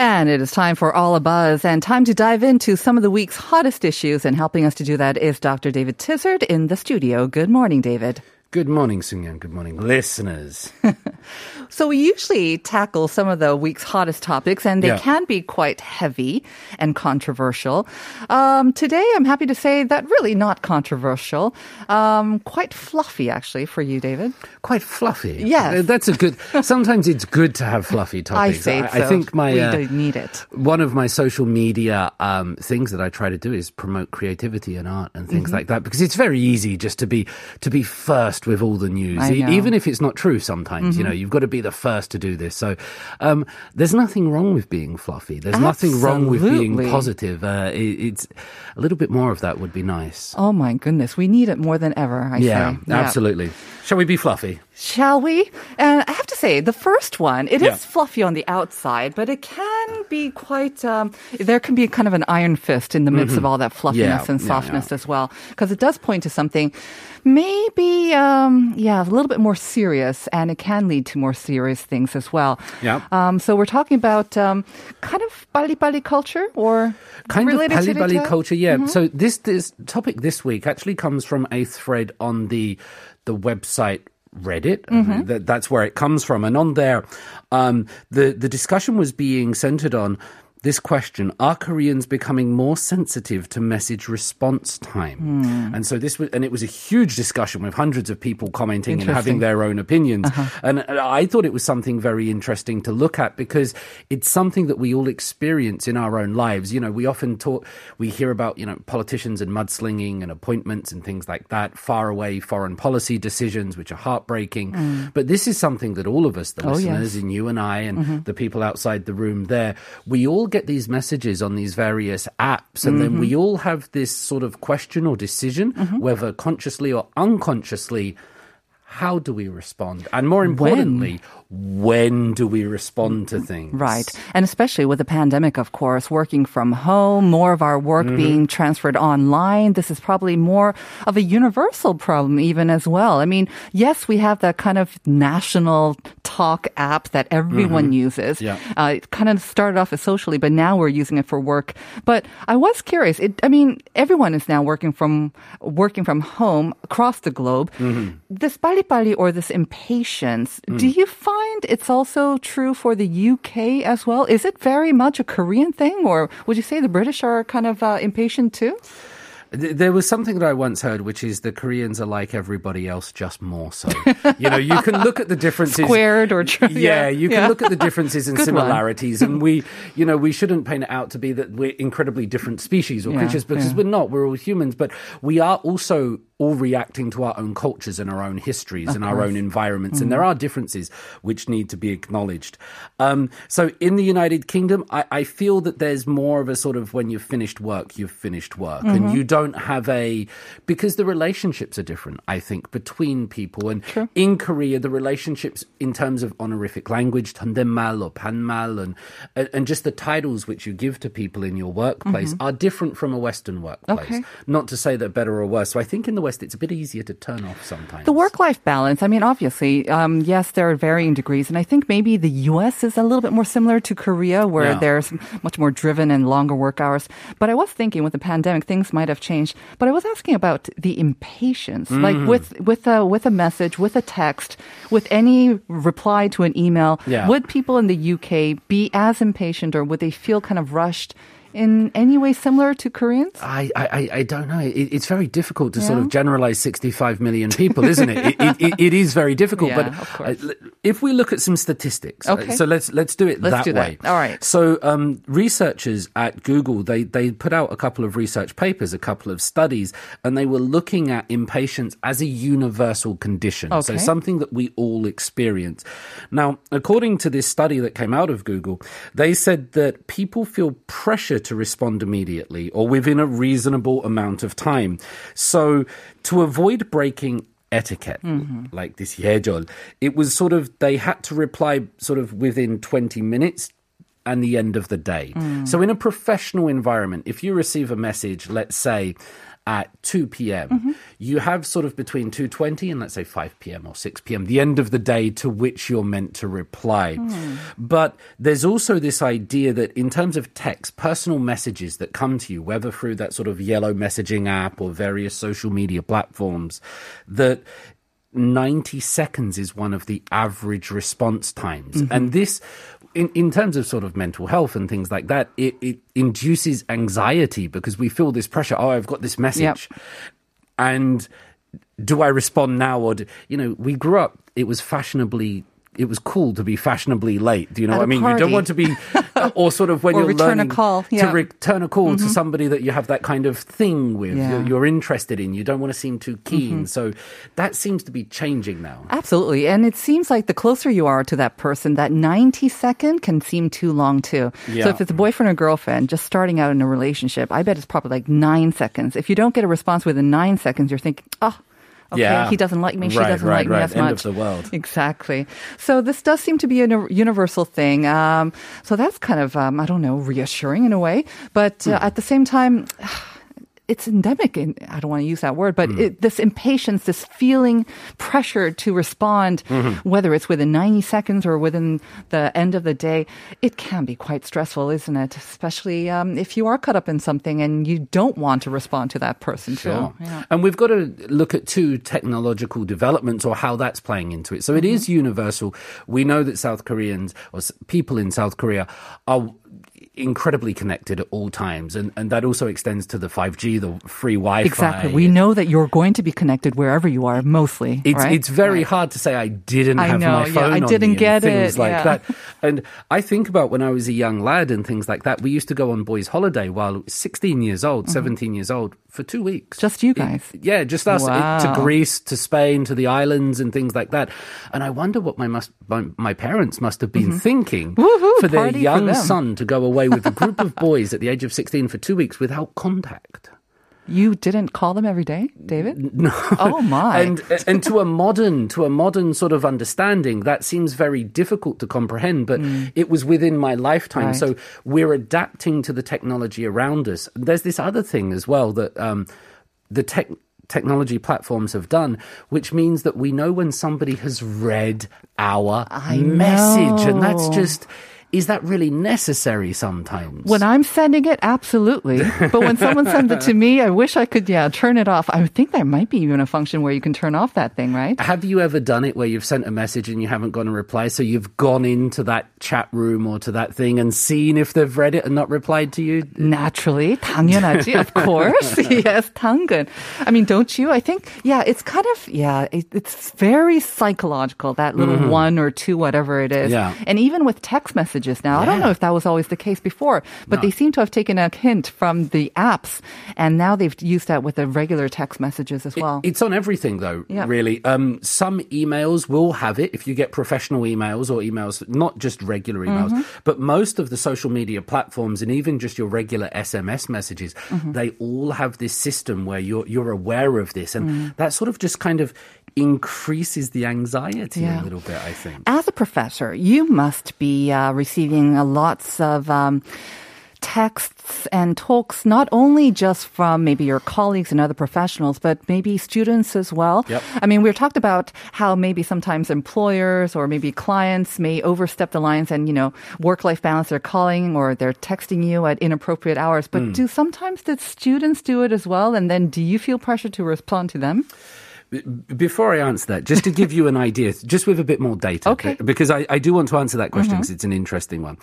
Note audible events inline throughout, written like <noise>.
And it is time for All a Buzz and time to dive into some of the week's hottest issues. And helping us to do that is Dr. David Tizard in the studio. Good morning, David. Good morning, Sunyan. Good morning, listeners. <laughs> So we usually tackle some of the week's hottest topics, and they Yeah. can be quite heavy and controversial. Um, today, I'm happy to say that really not controversial, um, quite fluffy actually for you, David. Quite fluffy. Yes. Uh, That's a good, sometimes it's good to have fluffy <laughs> topics. I say I, so. think my, we uh, don't need it. one of my social media um, things that I try to do is promote creativity and art and Mm-hmm. things like that because it's very easy just to be to be first with all the news, I E-. Mm-hmm. even if it's not true. Sometimes you know you've got to be the first to do this. So um, there's nothing wrong with being fluffy. There's nothing wrong with being positive. Uh, it, it's a little bit more of that would be nice. Oh my goodness, we need it more than ever. I yeah, say. absolutely. Shall we be fluffy? Shall we? And I have say, the first one, it is Yeah. fluffy on the outside, but it can be quite, um, there can be kind of an iron fist in the midst of all that fluffiness Mm-hmm. Yeah, and softness yeah. as well. Because it does point to something maybe, um, yeah, a little bit more serious, and it can lead to more serious things as well. Yeah. Um, so we're talking about um, kind of bali-bali culture or kind of related to Pali Bali uh, culture. Yeah. So this this topic this week actually comes from a thread on the the website. Reddit, Mm-hmm. that, that's where it comes from, and on there, um, the the discussion was being centered on this question: Are Koreans becoming more sensitive to message response time? Hmm. And so this was, and it was a huge discussion with hundreds of people commenting and having Uh-huh. their own opinions. And I thought it was something very interesting to look at because it's something that we all experience in our own lives. You know, we often talk, we hear about, you know, politicians and mudslinging and appointments and things like that, far away foreign policy decisions, which are heartbreaking. But this is something that all of us, the Mm. Oh, listeners, yes. and you and I, and the people outside the room there, we all get these messages on these various apps, and then we Mm-hmm. all have this sort of question or decision, whether consciously or unconsciously. How do we respond? And more importantly, when do we respond to things? Right. And especially with the pandemic, of course, working from home, more of our work mm-hmm. being transferred online. This is probably more of a universal problem even as well. I mean, yes, we have that kind of national talk app that everyone mm-hmm. uses. Yeah. Uh, it kind of started off as socially, but now we're using it for work. But I was curious. It, I mean, everyone is now working from, working from home across the globe. Mm-hmm. This pali pali or this impatience, do mm. you find it's also true for the UK as well? Is it very much a Korean thing, or would you say the British are kind of uh, impatient too? There was something that I once heard, which is the Koreans are like everybody else, just more so. <laughs> you know, you can look at the differences. Squared or tr- yeah, yeah, you can yeah. look at the <laughs> differences and similarities, and <laughs> we, you know, we shouldn't paint it out to be that we're incredibly different species or Yeah, creatures because we're not. We're all humans, but we are also all reacting to our own cultures and our own histories and our own environments, and there Mm. are differences which need to be acknowledged. Um, so, in the United Kingdom, I, I feel that there's more of a sort of when you've finished work, you've finished work, Mm-hmm. and you don't have a because the relationships are different. I think between people, and in Korea, the relationships in terms of honorific language, tondenmal or banmal, and and and just the titles which you give to people in your workplace are different from a Western workplace. Mm-hmm. Okay. Not to say they're better or worse. So I think in the West, it's a bit easier to turn off sometimes. The work life balance, I mean, obviously, um, yes, there are varying degrees. And I think maybe the US is a little bit more similar to Korea, where Yeah. there's much more driven and longer work hours. But I was thinking with the pandemic, things might have changed. But I was asking about the impatience, like Mm-hmm. with, with, a, with a message, with a text, with any reply to an email. Yeah. Would people in the UK be as impatient or would they feel kind of rushed in any way similar to Koreans? I, I, I- don't know. It, it's very difficult to sort of generalize 65 million people, isn't it? It, it, it, is very difficult. <laughs> Yeah, but uh, if we look at some statistics, uh, Okay. so let's let's do it Let's that do that. All right. So um, researchers at Google they they put out a couple of research papers, a couple of studies, and they were looking at impatience as a universal condition. Okay. So something that we all experience. Now, according to this study that came out of Google, they said that people feel pressure to respond immediately or within a reasonable amount of time. So to avoid breaking etiquette mm-hmm. like this 예절, it was sort of they had to reply sort of within 20 minutes and the end of the day. Mm. So in a professional environment, if you receive a message, let's say at 2 p.m., mm-hmm. you have sort of between 2:20 and let's say 5 p.m. or 6 p.m. the end of the day to which you're meant to reply. Hmm. But there's also this idea that in terms of text, personal messages that come to you, whether through that sort of yellow messaging app or various social media platforms, that 90 seconds is one of the average response times. Mm-hmm. And this, in, in terms of sort of mental health and things like that, it, it induces anxiety because we feel this pressure. Oh, I've got this message. And do I respond now or, do, you know, we grew up, it was fashionably. It was cool to be fashionably late. Do you know At what I a mean? You don't want to be, <laughs> or sort of when you're return a learning call, to yeah. Mm-hmm. return a call to somebody that you have that kind of thing with, Yeah. you're, you're interested in. You don't want to seem too keen. Mm-hmm. So that seems to be changing now. Absolutely. And it seems like the closer you are to that person, that 90 second can seem too long too. So if it's a boyfriend or girlfriend just starting out in a relationship, I bet it's probably like nine seconds. If you don't get a response within nine seconds, you're thinking, oh, okay, Yeah. he doesn't like me, she Right, doesn't right, like me right. as End much. of the world. Exactly. So this does seem to be a universal thing. Um, so that's kind of, um, I don't know, reassuring in a way. But uh, at the same time, it's endemic. In, I don't want to use that word, but hmm. it, this impatience, this feeling pressure to respond, mm-hmm. whether it's within 90 seconds or within the end of the day, it can be quite stressful, isn't it? Especially um, if you are caught up in something and you don't want to respond to that person Sure. too. Yeah. And we've got to look at two technological developments or how that's playing into it. So it mm-hmm. is universal. We know that South Koreans or people in South Korea are incredibly connected at all times. And, and that also extends to the 5G, the free Wi-Fi. Exactly. We know that you're going to be connected wherever you are, mostly. It's right? it's very Right. hard to say I didn't I have know, my yeah, phone I on didn't get things it, like yeah. that. <laughs> And I think about when I was a young lad and things like that. We used to go on boys' holiday while I was 16 years old, 17 years old for two weeks. Mm-hmm. Just you It- guys? yeah, just us it- to Greece, to Spain, to the islands, and things like that. And I wonder what my must my, my parents must have been thinking Mm-hmm. Woohoo, for their party for young son to go away with a group of boys at the age of 16 for two weeks without contact. You didn't call them every day, David? No. Oh my. And and to a modern to a modern sort of understanding, that seems very difficult to comprehend. But it was within my lifetime, Mm. Right. so we're adapting to the technology around us. There's this other thing as well that um, the tech. Technology platforms have done, which means that we know when somebody has read our I message, and that's just is that really necessary sometimes? When I'm sending it, absolutely. But when someone sends <laughs> it to me, I wish I could, yeah, turn it off. I think there might be even a function where you can turn off that thing, right? Have you ever done it where you've sent a message and you haven't gotten a reply? So you've gone into that chat room or to that thing and seen if they've read it and not replied to you? Naturally, 당연하지, of course. <laughs> yes, 당근. I mean, don't you? I think, yeah, it's kind of, yeah, it, it's very psychological, that little one or two, whatever it is. Yeah. And even with text messages now, I don't know if that was always the case before, but they seem to have taken a hint from the apps, and now they've used that with the regular text messages as well. It's on everything, though, Yeah. really. Um, some emails will have it if you get professional emails or emails, not just regular emails, Mm-hmm. but most of the social media platforms and even just your regular SMS messages, Mm-hmm. they all have this system where you're, you're aware of this. And Mm. that sort of just kind of increases the anxiety Yeah. a little bit, I think. As a professor, you must be uh, receiving uh, lots of um, texts and talks, not only just from maybe your colleagues and other professionals, but maybe students as well. Yep. I mean, we talked about how maybe sometimes employers or maybe clients may overstep the lines and, you know, work-life balance, they're calling or they're texting you at inappropriate hours. But do sometimes the students do it as well? And then do you feel pressure to respond to them? Before I answer that, just to give you an <laughs> idea, just with a bit more data, Okay. because I, I do want to answer that question because it's an interesting one.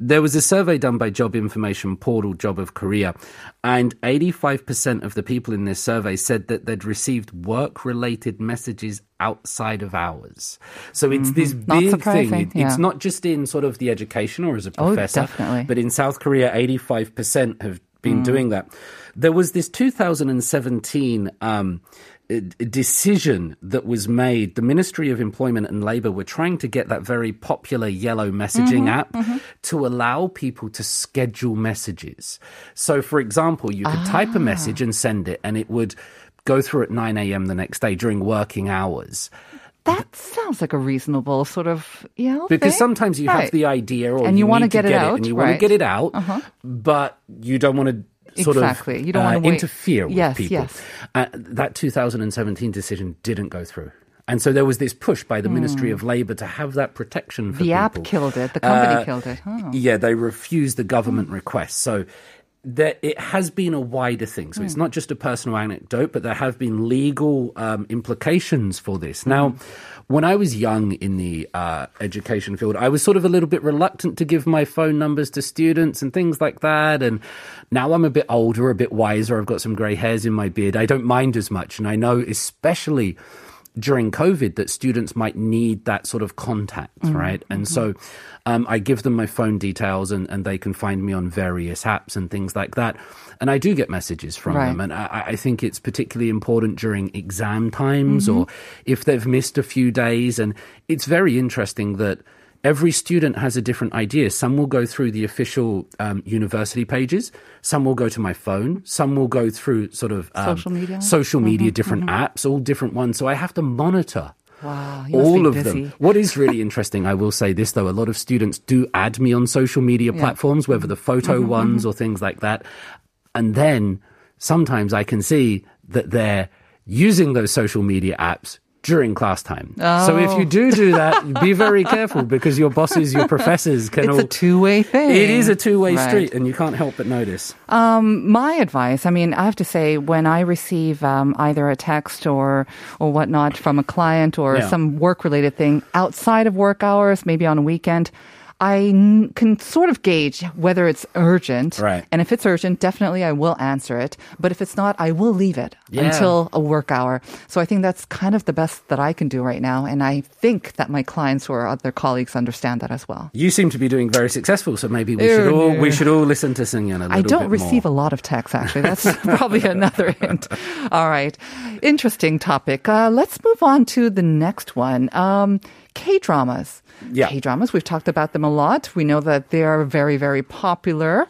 There was a survey done by Job Information Portal Job of Korea, and 85% of the people in this survey said that they'd received work-related messages outside of hours. So it's this Mm-hmm. Not big thing. It- yeah. It's not just in sort of the education or as a Oh, professor, definitely. but in South Korea, 85% have Mm. been doing that. There was this 2017 um, decision that was made. The Ministry of Employment and Labour were trying to get that very popular yellow messaging Mm-hmm, app to allow people to schedule messages. So, for example, you could type Ah. a message and send it, and it would go through at 9 a.m. the next day during working hours. That sounds like a reasonable sort of yeah. Because thing. sometimes you have the idea or And you wanna need get it out, and you want to. Uh-huh. get it out, but you don't want to sort Exactly. of You don't uh, wanna wait. interfere with Yes, people. yes. Uh, that 2017 decision didn't go through. And so there was this push by the Ministry of Labour to have that protection for Hmm. the app killed it. The company Uh, killed it. Oh. Yeah, they refused the government request. So there, it has been a wider thing. So it's Hmm. not just a personal anecdote, but there have been legal um, implications for this. Now, when I was young in the uh, education field, I was sort of a little bit reluctant to give my phone numbers to students and things like that. And now I'm a bit older, a bit wiser. I've got some grey hairs in my beard. I don't mind as much. And I know, especially during COVID that students might need that sort of contact, Mm-hmm. right? And so um, I give them my phone details and, and they can find me on various apps and things like that. And I do get messages from Right. them. And I, I think it's particularly important during exam times Mm-hmm. or if they've missed a few days. And it's very interesting that every student has a different idea. Some will go through the official um, university pages. Some will go to my phone. Some will go through sort of um, Social media? social media, different apps, all different ones. So I have to monitor Wow, all of busy. them. What is really <laughs> interesting, I will say this though, a lot of students do add me on social media platforms, whether the photo Mm-hmm, ones or things like that. And then sometimes I can see that they're using those social media apps during class time. So if Oh. you do do that, be very careful because your bosses, your professors can It's all. a two-way thing. It is a two-way Right. street, and you can't help but notice. Um, my advice, I mean, I have to say, when I receive um, either a text or or whatnot from a client or Yeah. some work related thing outside of work hours, maybe on a weekend. I n- can sort of gauge whether it's urgent. Right. And if it's urgent, definitely I will answer it. But if it's not, I will leave it Yeah. until a work hour. So I think that's kind of the best that I can do right now. And I think that my clients or other colleagues understand that as well. You seem to be doing very successful, so maybe we should all we should all listen to Singyan a little I don't receive more. a lot of texts, actually. That's <laughs> probably another hint. All right. Interesting topic. Uh, let's move on to the next one. Um, K dramas. Yeah. K dramas. We've talked about them a lot. We know that they are very, very popular.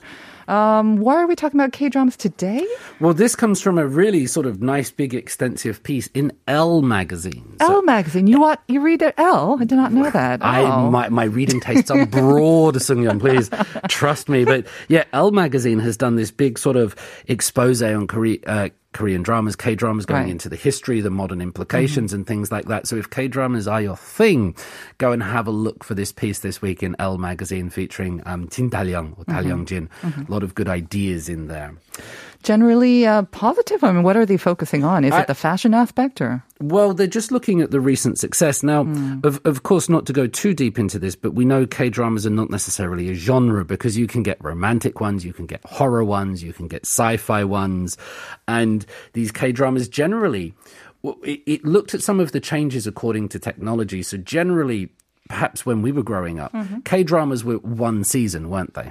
Um, why are we talking about K dramas today? Well, this comes from a really sort of nice, big, extensive piece in Elle magazine. So Elle magazine. You what? You read at Elle? I did not know that. I Oh. my, my reading tastes are broad, <laughs> Sungyeon. Please trust me. But yeah, Elle magazine has done this big sort of expose on Korea. Uh, Korean dramas, K dramas, going Right. Mm-hmm. into the history, the modern implications, and things like that. So, if K dramas are your thing, go and have a look for this piece this week in Elle magazine featuring um, Jin Talyong or Talyong Jin. Mm-hmm. A lot of good ideas in there. Generally uh, positive. I mean, what are they focusing on? Is I- it the fashion aspect or? Well, they're just looking at the recent success. Now, of, of course, not to go too deep into this, but we know K dramas are not necessarily a genre because you can get romantic ones, you can get horror ones, you can get sci fi ones. And these K dramas generally, it, it looked at some of the changes according to technology. So, generally, perhaps when we were growing up, K dramas were one season, weren't they?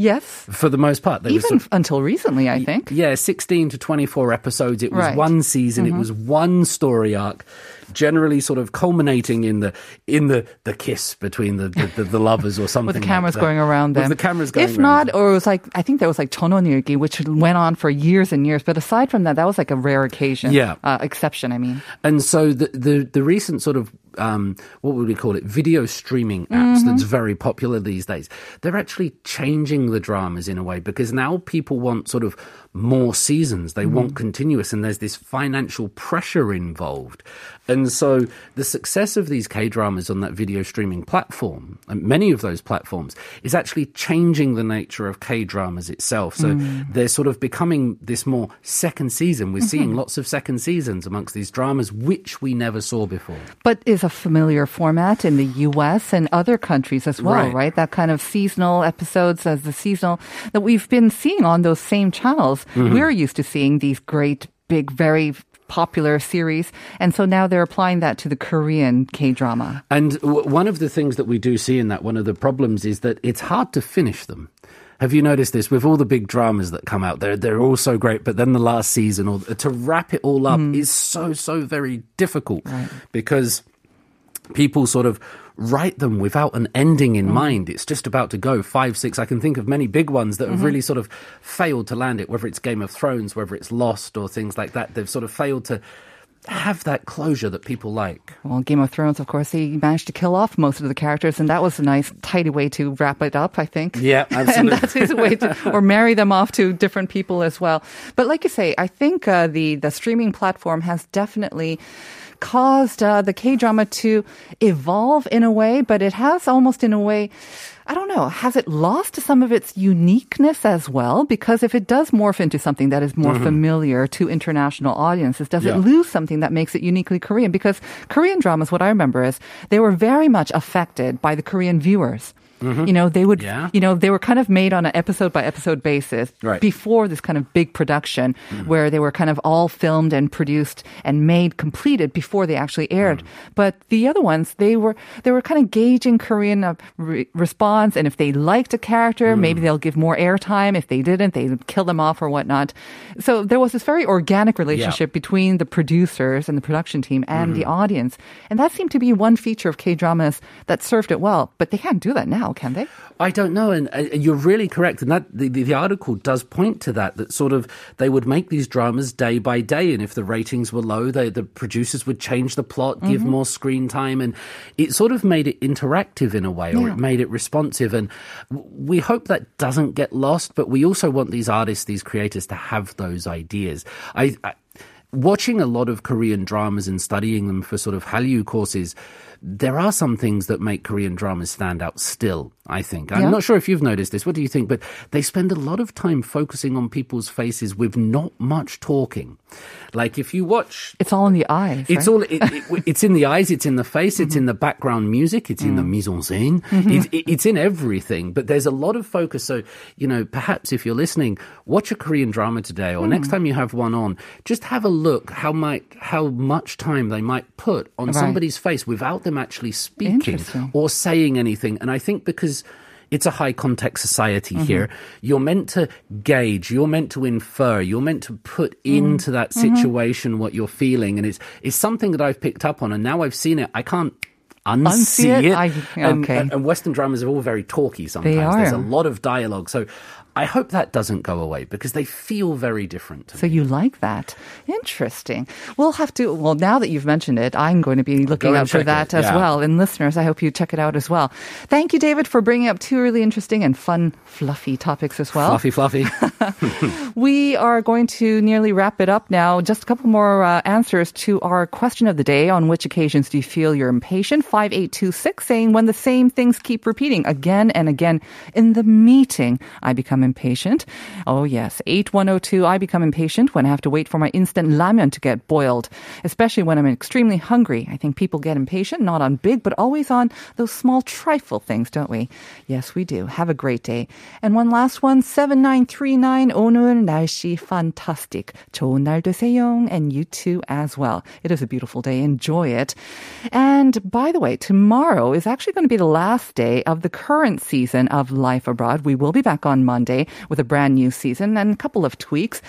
Yes. For the most part, Even sort f- until recently, I think. yeah, 16 to 24 episodes. It was Right. Mm-hmm. one season. It was one story arc, generally sort of culminating in the in the, the kiss between the, the, the, the <laughs> lovers or something. with the like cameras that. going around them. With the cameras going If not, or it was like I think there was like Jeonwon Ilgi, which went on for years and years. But aside from that, that was like a rare occasion. Yeah. uh, exception. I mean, And so the the, the recent sort of um, what would we call it? Video streaming apps Mm-hmm. that's very popular these days. They're actually changing the dramas in a way because now people want sort of more seasons. They want mm-hmm. continuous, and there's this financial pressure involved. And so the success of these K dramas on that video streaming platform, and many of those platforms, is actually changing the nature of K dramas itself. So mm. they're sort of becoming this more second season. We're mm-hmm. seeing lots of second seasons amongst these dramas, which we never saw before. But is a familiar format in the U.S. and other countries as well, Right. right? That kind of seasonal episodes as the seasonal that we've been seeing on those same channels. Mm-hmm. We're used to seeing these great, big, very popular series. And so now they're applying that to the Korean K-drama. And w- one of the things that we do see in that, one of the problems is that it's hard to finish them. Have you noticed this with all the big dramas that come out? They're they're all so great, but then the last season or to wrap it all up is so so very difficult because people sort of write them without an ending in mind. It's just about to go five, six. I can think of many big ones that have really sort of failed to land it, whether it's Game of Thrones, whether it's Lost or things like that. They've sort of failed to have that closure that people like. Well, Game of Thrones, of course, he managed to kill off most of the characters, and that was a nice, tidy way to wrap it up, I think. Yeah, <laughs> absolutely. and that's his way to, <laughs> or marry them off to different people as well. But like you say, I think uh, the the streaming platform has definitely caused uh, the K drama to evolve in a way, but it has almost in a way. I don't know. Has it lost some of its uniqueness as well? Because if it does morph into something that is more familiar to international audiences, does Yeah. it lose something that makes it uniquely Korean? Because Korean dramas, what I remember is they were very much affected by the Korean viewers. Mm-hmm. You know, they would, Yeah. you know, they were kind of made on an episode by episode basis Right. before this kind of big production mm-hmm. where they were kind of all filmed and produced and made completed before they actually aired. Mm-hmm. But the other ones, they were, they were kind of gauging Korean uh, re- response. And if they liked a character, maybe they'll give more airtime. If they didn't, they would kill them off or whatnot. So there was this very organic relationship between the producers and the production team and the audience. And that seemed to be one feature of K-dramas that served it well. But they can't do that now, can they? I don't know, and uh, you're really correct. And that the, the, article does point to that. That sort of they would make these dramas day by day, and if the ratings were low, they, the producers would change the plot, give more screen time, and it sort of made it interactive in a way, or Yeah. it made it responsive. And we hope that doesn't get lost. But we also want these artists, these creators, to have those ideas. I, I watching a lot of Korean dramas and studying them for sort of Hallyu courses, there are some things that make Korean dramas stand out still, I think. I'm Yeah. not sure if you've noticed this. What do you think? But they spend a lot of time focusing on people's faces with not much talking. Like if you watch It's all in the eyes. it's right? all. It, it, it's in the eyes. It's in the face. It's in mm-hmm. the background music. It's in the mm. mise en scène. Mm-hmm. It, it, it's in everything. But there's a lot of focus. So you know, perhaps if you're listening, watch a Korean drama today, or mm. next time you have one on, just have a look how might how much time they might put on Right. somebody's face without them actually speaking or saying anything. And I think because it's a high context society Mm-hmm. here. You're meant to gauge, you're meant to infer, you're meant to put Mm-hmm. into that situation what you're feeling. And it's, it's something that I've picked up on. And now I've seen it, I can't unsee Unsee it? it. I- and, okay. and, and Western dramas are all very talky sometimes. There's a lot of dialogue. So I hope that doesn't go away because they feel very different to So me. you like that? Interesting. We'll have to. Well, now that you've mentioned it, I'm going to be looking out for that it, as yeah. well. And listeners, I hope you check it out as well. Thank you, David, for bringing up two really interesting and fun, fluffy topics as well. Fluffy, fluffy. <laughs> <laughs> We are going to nearly wrap it up now. Just a couple more uh, answers to our question of the day. On which occasions do you feel you're impatient? 5826 saying when the same things keep repeating again and again in the meeting, I become impatient. Oh yes. 8102, I become impatient when I have to wait for my instant ramen to get boiled, especially when I'm extremely hungry. I think people get impatient, not on big, but always on those small trifle things, don't we? Yes, we do. Have a great day. And one last one, 7939. 오늘 날씨 fantastic. 좋은 날 되세요. And you too as well. It is a beautiful day. Enjoy it. And by the way, tomorrow is actually going to be the last day of the current season of Life Abroad. We will be back on Monday with a brand new season and a couple of tweaks.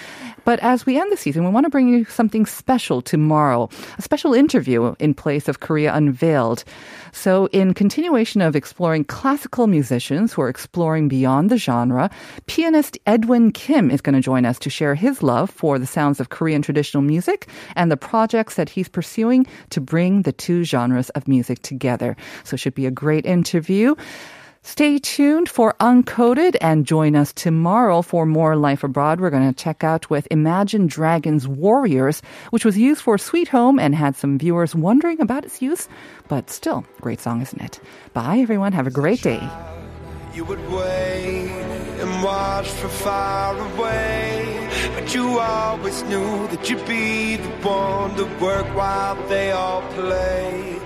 But as we end the season, we want to bring you something special tomorrow, a special interview in place of Korea Unveiled. So in continuation of exploring classical musicians who are exploring beyond the genre, pianist Edwin Kim is going to join us to share his love for the sounds of Korean traditional music and the projects that he's pursuing to bring the two genres of music together. So it should be a great interview. Stay tuned for Uncoded and join us tomorrow for more Life Abroad. We're going to check out with Imagine Dragons Warriors, which was used for Sweet Home and had some viewers wondering about its use. But still, great song, isn't it? Bye, everyone. Have a great day. You would wait and watch from far away. But you always knew that you'd be the one to work while they all play.